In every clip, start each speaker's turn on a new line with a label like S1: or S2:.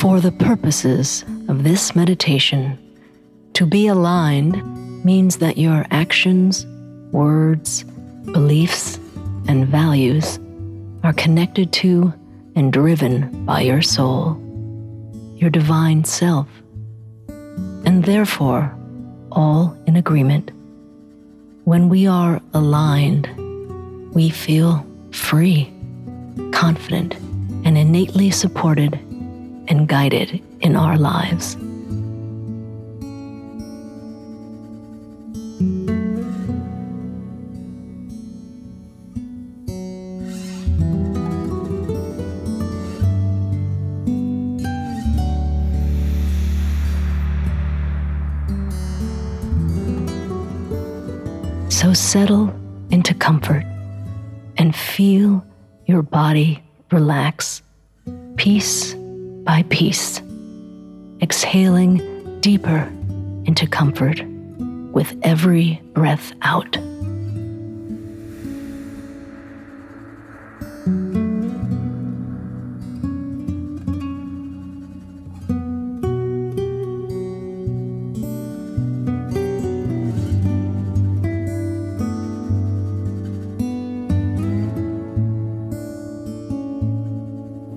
S1: For the purposes of this meditation, to be aligned means that your actions, words, beliefs, and values are connected to and driven by your soul, your divine self, and therefore all in agreement. When we are aligned, we feel free, confident, and innately supported and guided in our lives. So settle into comfort and feel your body relax. Peace by peace, exhaling deeper into comfort with every breath out.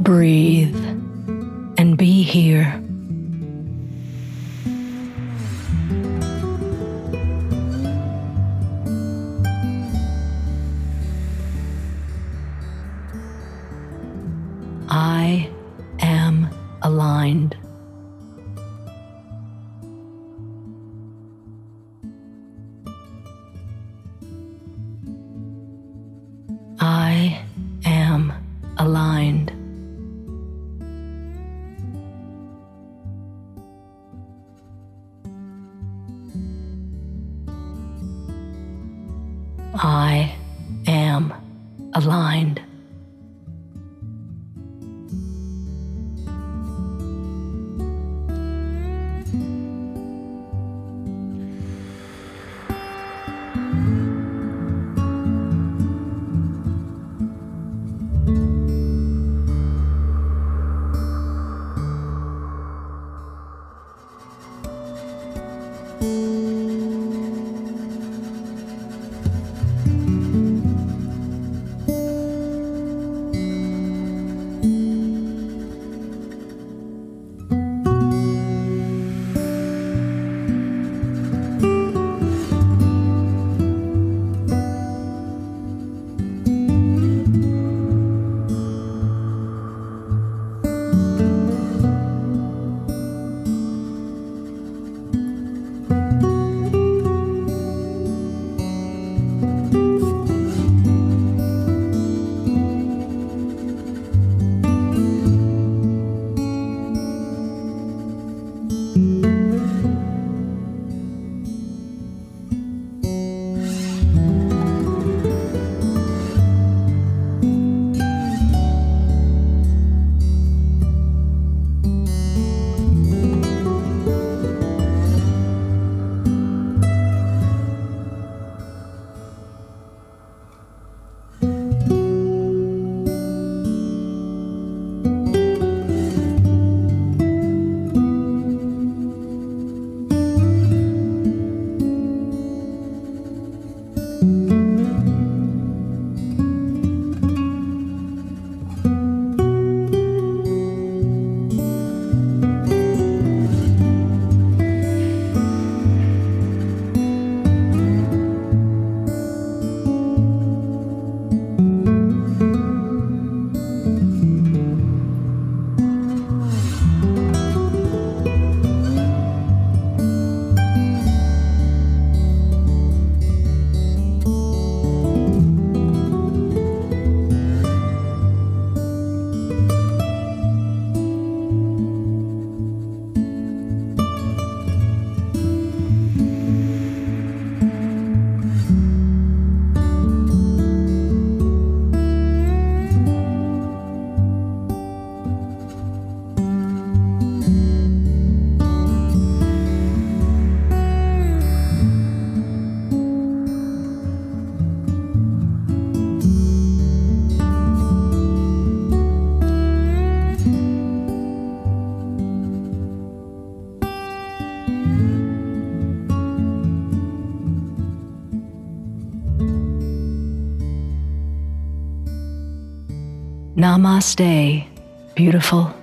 S1: Breathe here. I am aligned. I am aligned. Namaste, beautiful.